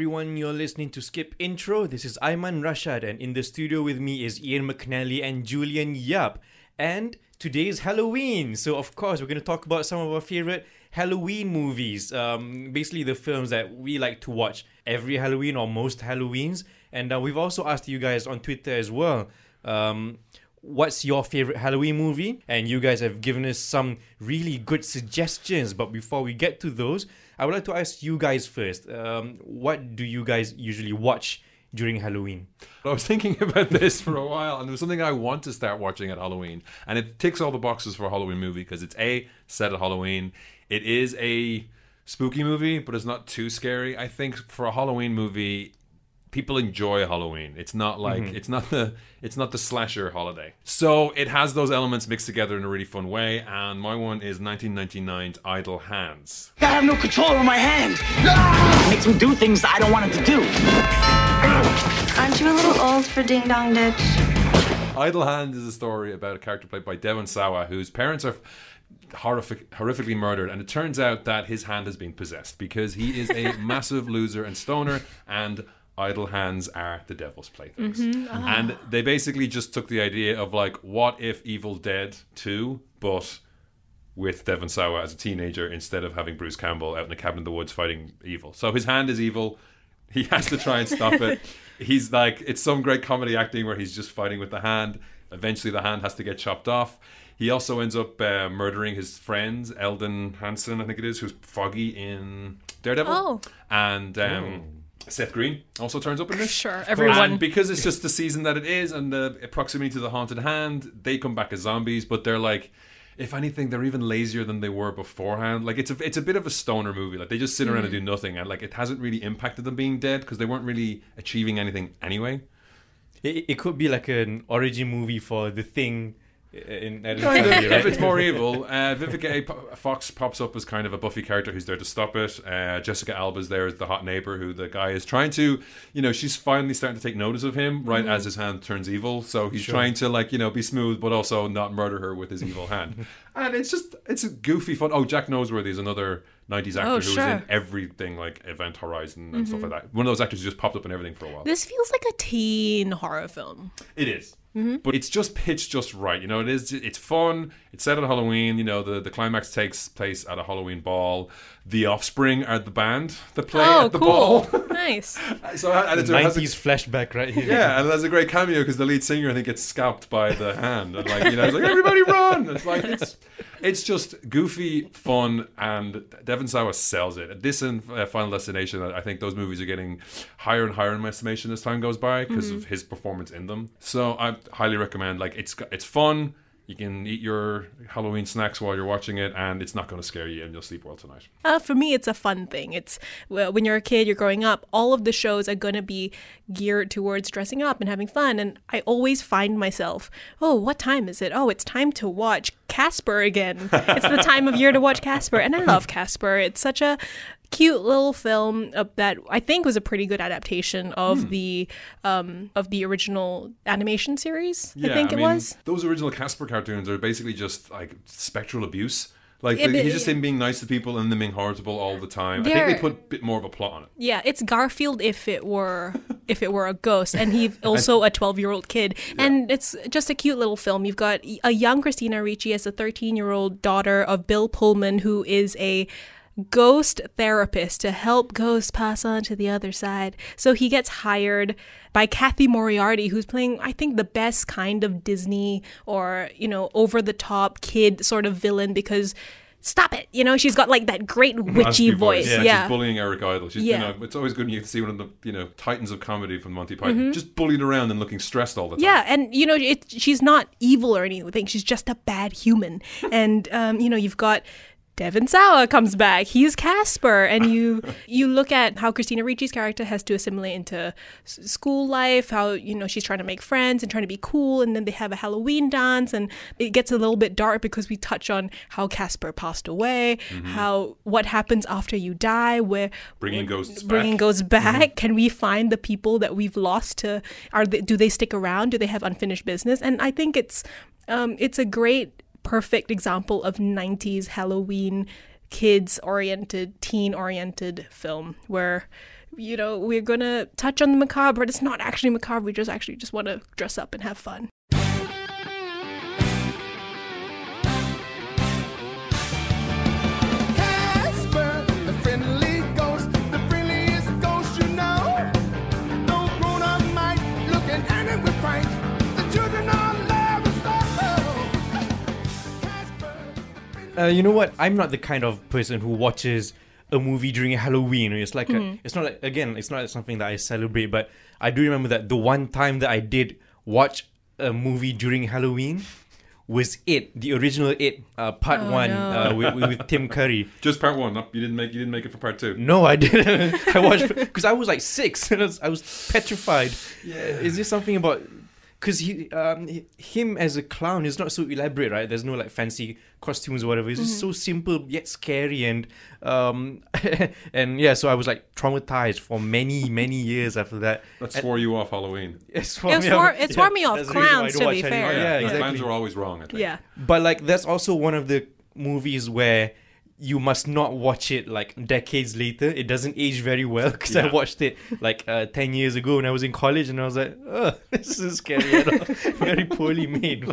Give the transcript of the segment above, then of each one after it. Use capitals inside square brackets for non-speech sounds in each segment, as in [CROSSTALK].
Everyone. You're listening to Skip Intro. This is Ayman Rashad, and in the studio with me is Ian McNally and Julian Yap. And today's Halloween, so of course, we're going to talk about some of our favorite Halloween movies. Um, basically, the films that we like to watch every Halloween or most Halloweens. And uh, we've also asked you guys on Twitter as well. Um, what's your favorite Halloween movie? And you guys have given us some really good suggestions. But before we get to those, I would like to ask you guys first. Um, what do you guys usually watch during Halloween? [LAUGHS] I was thinking about this for a while, and it was something I want to start watching at Halloween. And it ticks all the boxes for a Halloween movie because it's a set at Halloween. It is a spooky movie, but it's not too scary. I think for a Halloween movie, people enjoy Halloween. It's not like Mm-hmm. it's not the it's not the slasher holiday. So it has those elements mixed together in a really fun way. And my one is 1999's Idle Hands. I have no control over my hand. Makes me do things I don't want it to do. Aren't you a little old for Ding Dong Ditch? Idle Hand is a story about a character played by Devon Sawa, whose parents are horrific, horrifically murdered, and it turns out that his hand has been possessed because he is a [LAUGHS] massive loser and stoner, and idle hands are the devil's playthings. And they basically just took the idea of like, what if Evil Dead 2, but with Devon Sawa as a teenager instead of having Bruce Campbell out in a cabin in the woods fighting evil. So his hand is evil. He has to try and stop it. [LAUGHS] He's like, it's some great comedy acting where he's just fighting with the hand. Eventually, the hand has to get chopped off. He also ends up uh, murdering his friends, Elden Henson, I think it is, who's Foggy in Daredevil. Oh. And um, Seth Green also turns up in this. Sure, everyone. And because it's just the season that it is and the proximity to the haunted hand, they come back as zombies, but they're like, if anything, they're even lazier than they were beforehand. Like it's a it's a bit of a stoner movie. Like they just sit around and do mm-hmm. nothing, and like it hasn't really impacted them being dead because they weren't really achieving anything anyway. It, it could be like an origin movie for The Thing in Addams Kind of, if it's more evil, uh, Vivica A. Fox pops up as kind of a Buffy character who's there to stop it. Uh, Jessica Alba's there as the hot neighbor who the guy is trying to, you know, she's finally starting to take notice of him right as his hand turns evil. So he's trying to like, you know, be smooth but also not murder her with his evil hand. [LAUGHS] and it's just, it's a goofy fun. Oh, Jack Noseworthy is another 90s actor Oh, who was in everything like Event Horizon and stuff like that. One of those actors who just popped up in everything for a while. This feels like a teen horror film. It is. Mm-hmm. But it's just pitched just right. You know, it is. It's fun. It's set at Halloween. You know, the, the climax takes place at a Halloween ball. The Offspring are the band that play oh, at the cool. ball. [LAUGHS] nice. so and it's, it has a- 90s flashback right here. yeah, and there's a great cameo because the lead singer I think gets scalped by the hand, and like you know, it's like everybody run. It's like it's it's just goofy, fun, and Devon Sawa sells it. This and uh, Final Destination, I think those movies are getting higher and higher in my estimation as time goes by because of his performance in them. So I highly recommend. Like it's it's fun. You can eat your Halloween snacks while you're watching it, and it's not going to scare you, and you'll sleep well tonight. Uh, for me, it's a fun thing. It's when you're a kid, you're growing up. All of the shows are going to be geared towards dressing up and having fun. And I always find myself, oh, what time is it? Oh, it's time to watch Casper again. it's the time of year to watch Casper, and I love Casper. It's such a cute little film uh, that I think was a pretty good adaptation of Hmm. the um, of the original animation series. I think it mean, was. Those original Casper cartoons are basically just like spectral abuse. Like Yeah, the- he's just him being nice to people and them being horrible all the time. I think they put a bit more of a plot on it. Yeah, it's Garfield if it were if it were a ghost, and he's [LAUGHS] also a twelve year old kid, and it's just a cute little film. You've got a young Christina Ricci as a thirteen year old daughter of Bill Pullman, who is a ghost therapist to help ghosts pass on to the other side. So he gets hired by Cathy Moriarty, who's playing, I think, the best kind of Disney or, you know, over the top kid sort of villain because stop it. You know, she's got like that great witchy voice. Yeah, Yeah. she's bullying Eric Idle. She's Yeah. you know, it's always good when you see one of the you know titans of comedy from Monty Python just bullied around and looking stressed all the time. Mm-hmm. Yeah, and you know, it, she's not evil or anything. She's just a bad human. [LAUGHS] and um, you know, you've got Devon Sawa comes back. He's Casper, and you [LAUGHS] you look at how Christina Ricci's character has to assimilate into s- school life. How you know she's trying to make friends and trying to be cool, and then they have a Halloween dance, and it gets a little bit dark because we touch on how Casper passed away, how what happens after you die, where Bringing ghosts bringing back. ghosts back. Can we find the people that we've lost to? Are they, do they stick around? Do they have unfinished business? And I think it's um, it's a great, perfect example of '90s Halloween kids oriented, teen oriented film where you know, we're gonna touch on the macabre, but it's not actually macabre. We just actually just want to dress up and have fun. Uh, you know what? I'm not the kind of person who watches a movie during Halloween. It's like a, it's not like again, it's not something that I celebrate. But I do remember that the one time that I did watch a movie during Halloween was It, the original It, uh, Part Oh, One, no. uh, with, with, with Tim Curry. [LAUGHS] Just part one. No, you didn't make you didn't make it for part two. No, I didn't. [LAUGHS] I watched because I was like six [LAUGHS] and I was, I was petrified. Yeah. Is this something about because he um him as a clown is not so elaborate, right? There's no like fancy costumes or whatever. It's just so simple yet scary and um [LAUGHS] and yeah. So I was like traumatized for many many years after that. That swore you off Halloween. It's It was more- it swore me off that's the reason why I clowns, to be anymore. fair. Yeah, Yeah. Plans exactly. are always wrong. I think. Yeah. But like that's also one of the movies where you must not watch it like decades later. It doesn't age very well [LAUGHS] because I watched it like uh, ten years ago when I was in college, and I was like, "Oh, [LAUGHS] this isn't scary at all. [LAUGHS] very poorly made."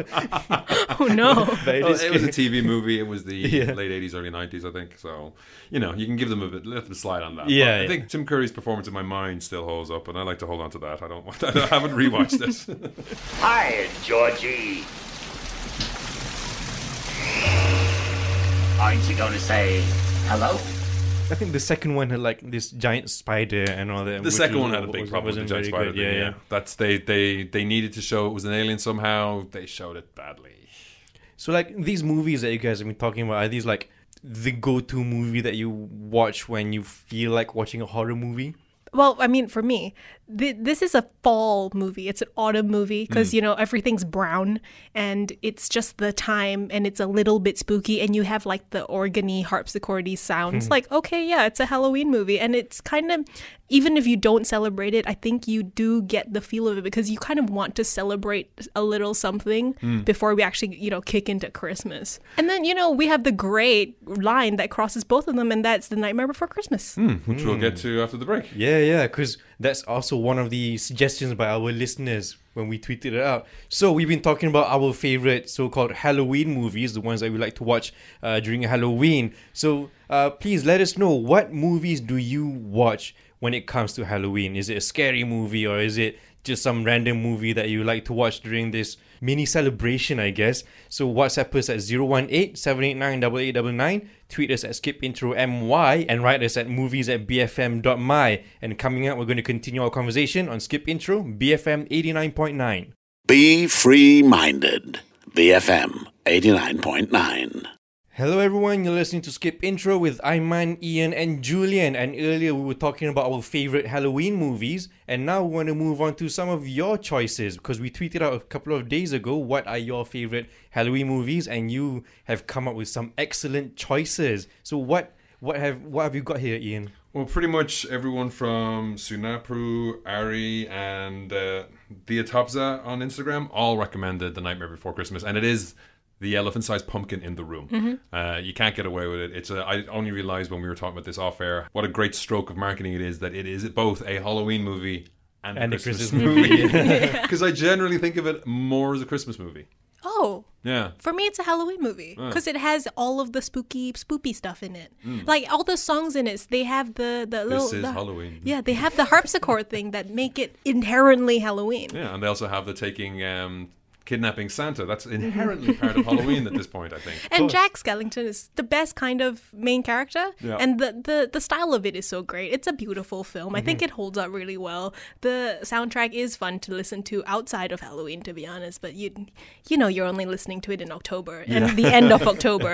Oh no. but it Well, it was a. TV movie. It was the Yeah. late '80s, early '90s, I think. So, you know, you can give them a bit, let them slide on that. Yeah, But I yeah. think Tim Curry's performance in my mind still holds up, and I like to hold on to that. I don't, want- I haven't rewatched this. Hi, Georgie. Aren't you going to say hello? I think the second one had like this giant spider and all that. the second was- one had a big was- problem with the giant spider good. thing. Yeah, Yeah, yeah. that's they they they needed to show it was an alien somehow. They showed it badly. So like these movies that you guys have been talking about, are these like the go-to movie that you watch when you feel like watching a horror movie? Well, I mean, for me, th- this is a fall movie. It's an autumn movie because, mm. you know, everything's brown and it's just the time and it's a little bit spooky and you have like the organy, harpsichordy sounds. Hmm. like, okay, yeah, it's a Halloween movie. And it's kind of, even if you don't celebrate it, I think you do get the feel of it because you kind of want to celebrate a little something before we actually, you know, kick into Christmas. And then, you know, we have the great line that crosses both of them and that's The Nightmare Before Christmas. Which we'll get to after the break. Yeah, yeah, because that's also one of the suggestions by our listeners when we tweeted it out. So we've been talking about our favorite so-called Halloween movies, the ones that we like to watch uh, during Halloween. So uh, please let us know what movies do you watch when it comes to Halloween? Is it a scary movie or is it just some random movie that you like to watch during this mini celebration, I guess? So WhatsApp us at 018-789-8899, tweet us at skipintromy, and write us at movies at bfm.my. And coming up, we're going to continue our conversation on Skip Intro, BFM 89.9. Be free minded. BFM 89.9. Hello everyone, you're listening to Skip Intro with Iman, Ian and Julian. And earlier we were talking about our favorite Halloween movies. And now we want to move on to some of your choices because we tweeted out a couple of days ago what are your favorite Halloween movies? And you have come up with some excellent choices. So what what have what have you got here Ian? Well, pretty much everyone from Sunapru, Ari, and uh, Diatopza on Instagram all recommended The Nightmare Before Christmas, and it is the elephant-sized pumpkin in the room. Uh, you can't get away with it. It's a, I only realized when we were talking about this off air what a great stroke of marketing it is that it is both a Halloween movie and, And a a Christmas, Christmas movie. movie. [LAUGHS] [LAUGHS] Because I generally think of it more as a Christmas movie. Oh, Yeah. For me, it's a Halloween movie because it has all of the spooky, spoopy stuff in it. Like all the songs in it, they have the the little. This is the- Halloween. Yeah, they have the harpsichord thing that make it inherently Halloween. Yeah, and they also have the taking um, kidnapping Santa. That's inherently part of Halloween at this point, I think. [LAUGHS] And Jack Skellington is the best kind of main character, Yeah. and the, the the style of it is so great. It's a beautiful film. I Mm-hmm. think it holds up really well. The soundtrack is fun to listen to outside of Halloween, to be honest. But you you know you're only listening to it in October and the end of October.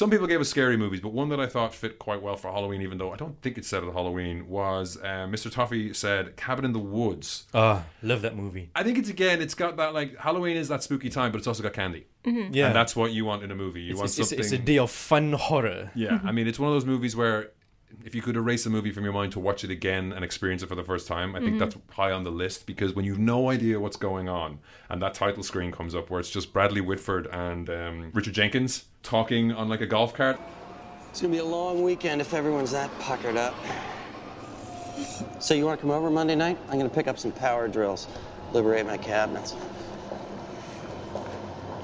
some people gave us scary movies, but one that I thought fit quite well for Halloween, even though I don't think it's set at Halloween, was uh, Mr. Toffee said Cabin in the Woods. Ah, love that movie. I think it's again, it's got that like Halloween is that spooky time, but it's also got candy, Yeah, and that's what you want in a movie. You it's, want it's, it's, something. it's a day of fun horror. Yeah, I mean, it's one of those movies where if you could erase a movie from your mind to watch it again and experience it for the first time, I think that's high on the list because when you've no idea what's going on and that title screen comes up where it's just Bradley Whitford and um, Richard Jenkins talking on like a golf cart. It's gonna be a long weekend if everyone's that puckered up. So you wanna come over Monday night? I'm gonna pick up some power drills, liberate my cabinets.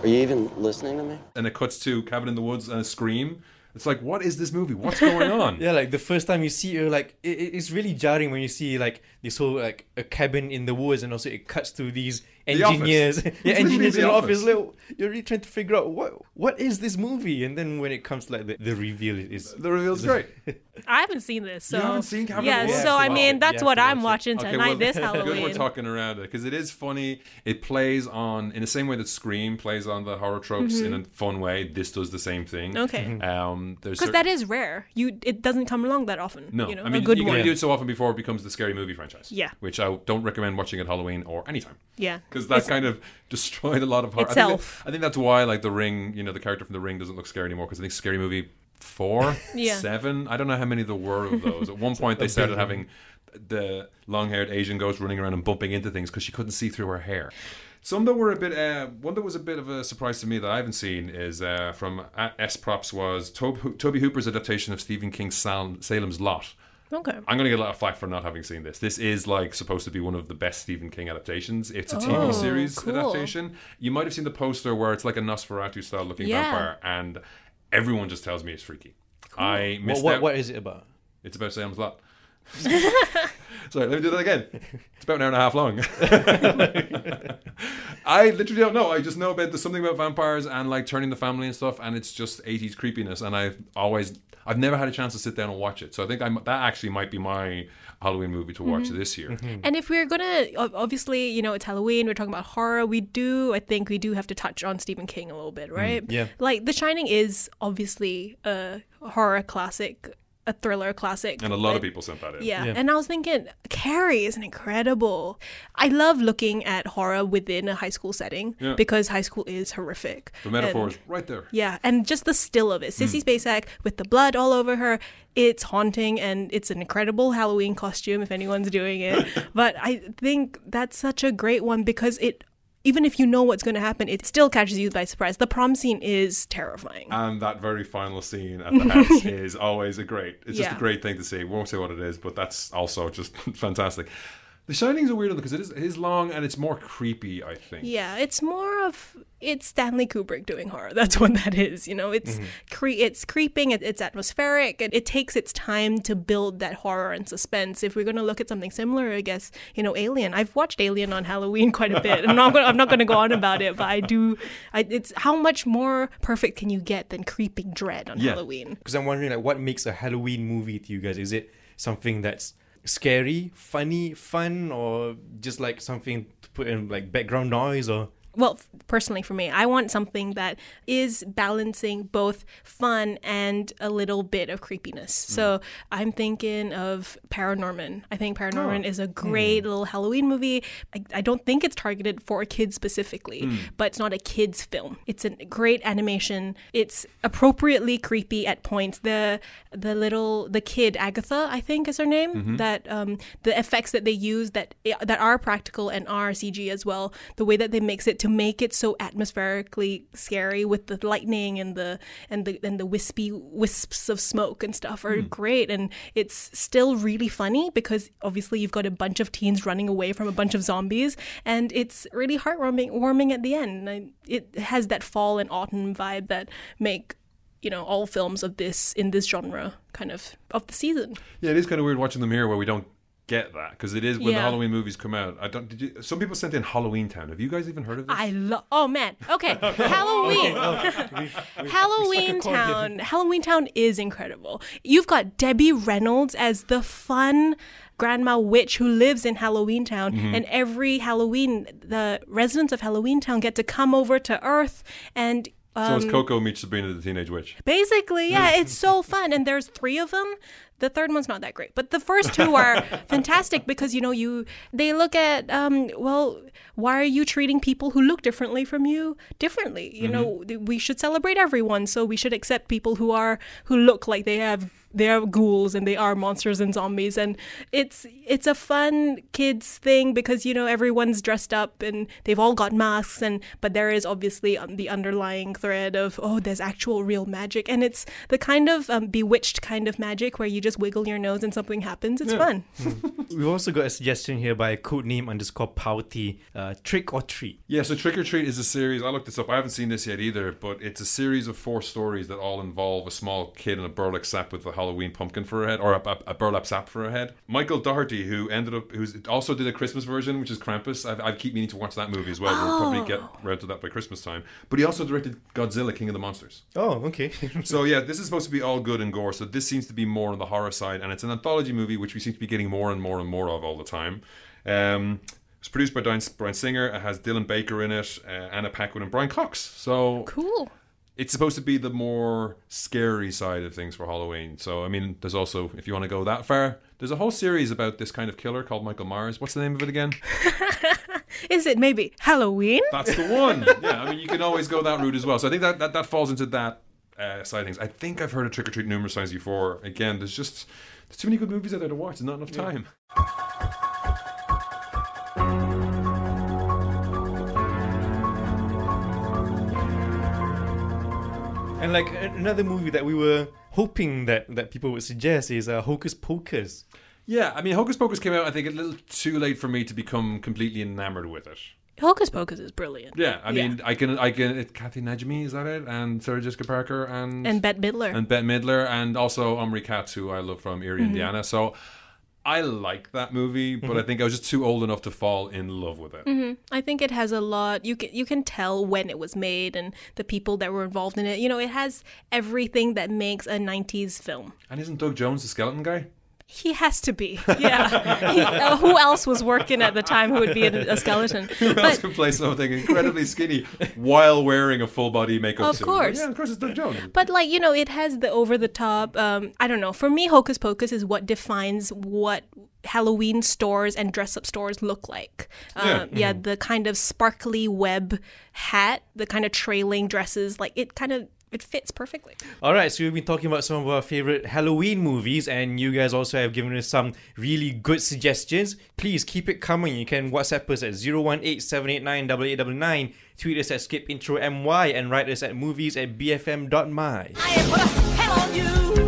Are you even listening to me? And it cuts to Cabin in the Woods and a scream. It's like, what is this movie? What's going on? [LAUGHS] Yeah, like the first time you see it, like it, it- it's really jarring when you see like this whole like a cabin in the woods, and also it cuts to these. Engineers, [LAUGHS] yeah, literally engineers The in the Office. office. Like, you're really trying to figure out what what is this movie, and then when it comes to like the, the reveal, it is The reveal's great. [LAUGHS] I haven't seen this, so haven't seen Cabin in yeah. the Woods? So I mean, that's have what I'm watch it. watching Okay, tonight well, this [LAUGHS] Good we're talking around it because it is funny. It plays on in the same way that Scream plays on the horror tropes in a fun way. This does the same thing. Mm-hmm. Okay. Um, there's Because cer- that is rare. You it doesn't come along that often. no, you know, I mean a good you can one. do it so often before it becomes the scary movie franchise. Yeah. which I don't recommend watching at Halloween or anytime. Yeah. Because that It's- kind of [LAUGHS] destroyed a lot of horror. I think, Itself. that- I think that's why, like the Ring, you know, the character from the Ring doesn't look scary anymore because I think Scary Movie four, [LAUGHS] Yeah. seven. I don't know how many there were of those. At one point, they started having the long-haired Asian ghost running around and bumping into things because she couldn't see through her hair. Some that were a bit, uh, one that was a bit of a surprise to me that I haven't seen is uh, from S Props was Tobe Hooper's adaptation of Stephen King's Salem's Lot. Okay. I'm going to get a lot of flack for not having seen this. This is like supposed to be one of the best Stephen King adaptations. It's a TV Oh, series cool. adaptation. You might have seen the poster where it's like a Nosferatu style looking Yeah. vampire, and everyone just tells me it's freaky. I what, missed what, out. what is it about? It's about Salem's Lot. [LAUGHS] Sorry, let me do that again. It's about an hour and a half long. [LAUGHS] I literally don't know. I just know about there's something about vampires and like turning the family and stuff, and it's just 80s creepiness. And I've always, I've never had a chance to sit down and watch it. So I think I'm, that actually might be my Halloween movie to watch Mm-hmm. this year. And if we're gonna, obviously, you know, it's Halloween. We're talking about horror. We do, I think, we do have to touch on Stephen King a little bit, right? yeah. Like The Shining is obviously a horror classic, a thriller classic, And a lot of people sent that in. Yeah. Yeah. and I was thinking, Carrie is an incredible. I love looking at horror within a high school setting Yeah. because high school is horrific. The metaphor And- is right there. yeah, and just the still of it. Hmm. Sissy Spacek with the blood all over her. It's haunting and it's an incredible Halloween costume if anyone's doing it. [LAUGHS] but I think that's such a great one because it even if you know what's going to happen, it still catches you by surprise. The prom scene is terrifying. And that very final scene at the [LAUGHS] house is always a great. It's just Yeah. a great thing to see. We won't say what it is, but that's also just [LAUGHS] fantastic. The Shining's a weird one because it is, it is long and it's more creepy. I think. Yeah, it's more of it's Stanley Kubrick doing horror. That's what that is. You know, it's mm-hmm. cre- it's creeping. It, it's atmospheric, and it takes its time to build that horror and suspense. If we're going to look at something similar, I guess you know, Alien. I've watched Alien on Halloween quite a bit. I'm not going. I'm not going to go on about it, but I do. I, it's how much more perfect can you get than creeping dread on Yeah. Halloween? Because I'm wondering, like, what makes a Halloween movie to you guys? Is it something that's scary, funny, fun, or just like something to put in like background noise, or well, personally for me, I want something that is balancing both fun and a little bit of creepiness. Hmm. So I'm thinking of Paranorman. I think Paranorman oh. is a hmm. great little Halloween movie. I, I don't think it's targeted for kids specifically, hmm. but it's not a kids film. It's a great animation. It's appropriately creepy at points. The the little the kid Agatha, I think is her name. Mm-hmm. That um, the effects that they use that that are practical and are CG as well. The way that they mix it to make it so atmospherically scary with the lightning and the and the and the wispy wisps of smoke and stuff are hmm. great. And it's still really funny because obviously you've got a bunch of teens running away from a bunch of zombies, and it's really heartwarming warming at the end. It has that fall and autumn vibe that make you know all films of this in this genre kind of of the season. Yeah, it is kind of weird watching them here where we don't get that because it is when the Halloween movies come out. I don't. Did you? Some people sent in Halloween Town. Have you guys even heard of this? I love. Oh man. Okay. [LAUGHS] Halloween. Halloween struck a chord Town. Halloween Town is incredible. You've got Debbie Reynolds as the fun grandma witch who lives in Halloween Town, mm-hmm. and every Halloween, the residents of Halloween Town get to come over to Earth and. So Um, it's Coco meets Sabrina the Teenage Witch. Basically, yeah, [LAUGHS] it's so fun. And there's three of them. The third one's not that great, but the first two are [LAUGHS] fantastic because you know you they look at um well why are you treating people who look differently from you differently? You know we should celebrate everyone, so we should accept people who are who look like they have they are ghouls and they are monsters and zombies and it's it's a fun kids thing because you know everyone's dressed up and they've all got masks and but there is obviously um, the underlying thread of oh there's actual real magic and it's the kind of um, bewitched kind of magic where you just wiggle your nose and something happens it's fun [LAUGHS] We've also got a suggestion here by code name underscore Pouty, uh, Trick or Treat. Yeah, so Trick or Treat is a series. I looked this up. I haven't seen this yet either, but it's a series of four stories that all involve a small kid in a burlap sack with a Halloween pumpkin for a head, or a, a, a burlap sap for a head. Michael Dougherty, who ended up, who's also did a Christmas version, which is Krampus. I've, I keep meaning to watch that movie as well. We'll probably get around to that by Christmas time. But he also directed Godzilla, King of the Monsters. Oh, okay. [LAUGHS] So yeah, this is supposed to be all good and gore. So this seems to be more on the horror side, and it's an anthology movie which we seem to be getting more and more and more of all the time. Um, it's produced by Bryan, Bryan Singer. It has Dylan Baker in it, uh, Anna Paquin, and Brian Cox. So cool it's supposed to be the more scary side of things for Halloween. So I mean, there's also if you want to go that far, there's a whole series about this kind of killer called Michael Myers. What's the name of it again? [LAUGHS] is it maybe halloween That's the one. Yeah, I mean, you can always go that route as well. So I think that that, that falls into that uh, side of things. I think I've heard of Trick or Treat numerous times before. Again, there's just there's too many good movies out there to watch. There's not enough time. And like another movie that we were hoping that, that people would suggest is uh, Hocus Pocus. Yeah, I mean, Hocus Pocus came out. I think a little too late for me to become completely enamored with it. hocus pocus is brilliant Yeah, I mean, I can, I can. It, Kathy Najimy is that it? And Sarah Jessica Parker and and bette midler and Bette Midler and also Omri Katz, who I love from Eerie, Indiana. So I like that movie, but I mm-hmm. think I was just too old enough to fall in love with it. Mm-hmm. I think it has a lot. You can you can tell when it was made and the people that were involved in it. You know, it has everything that makes a '90s film. And isn't Doug Jones the skeleton guy? He has to be. Yeah. He- uh, who else was working at the time who would be a, a skeleton? [LAUGHS] Who else But can play something incredibly skinny while wearing a full body makeup Of suit? course. yeah, of course, it's Doug Jones. but like you know, it has the over the top. Um, I don't know. For me, Hocus Pocus is what defines what Halloween stores and dress up stores look like. Yeah. Um, yeah, the kind of sparkly web hat, the kind of trailing dresses. Like it kind of it fits perfectly. All right, so we've been talking about some of our favorite Halloween movies, and you guys also have given us some really good suggestions. Please keep it coming. You can WhatsApp us at 018 789 8899, tweet us at skipintromy, and write us at movies at bfm.my. I put a spell on you.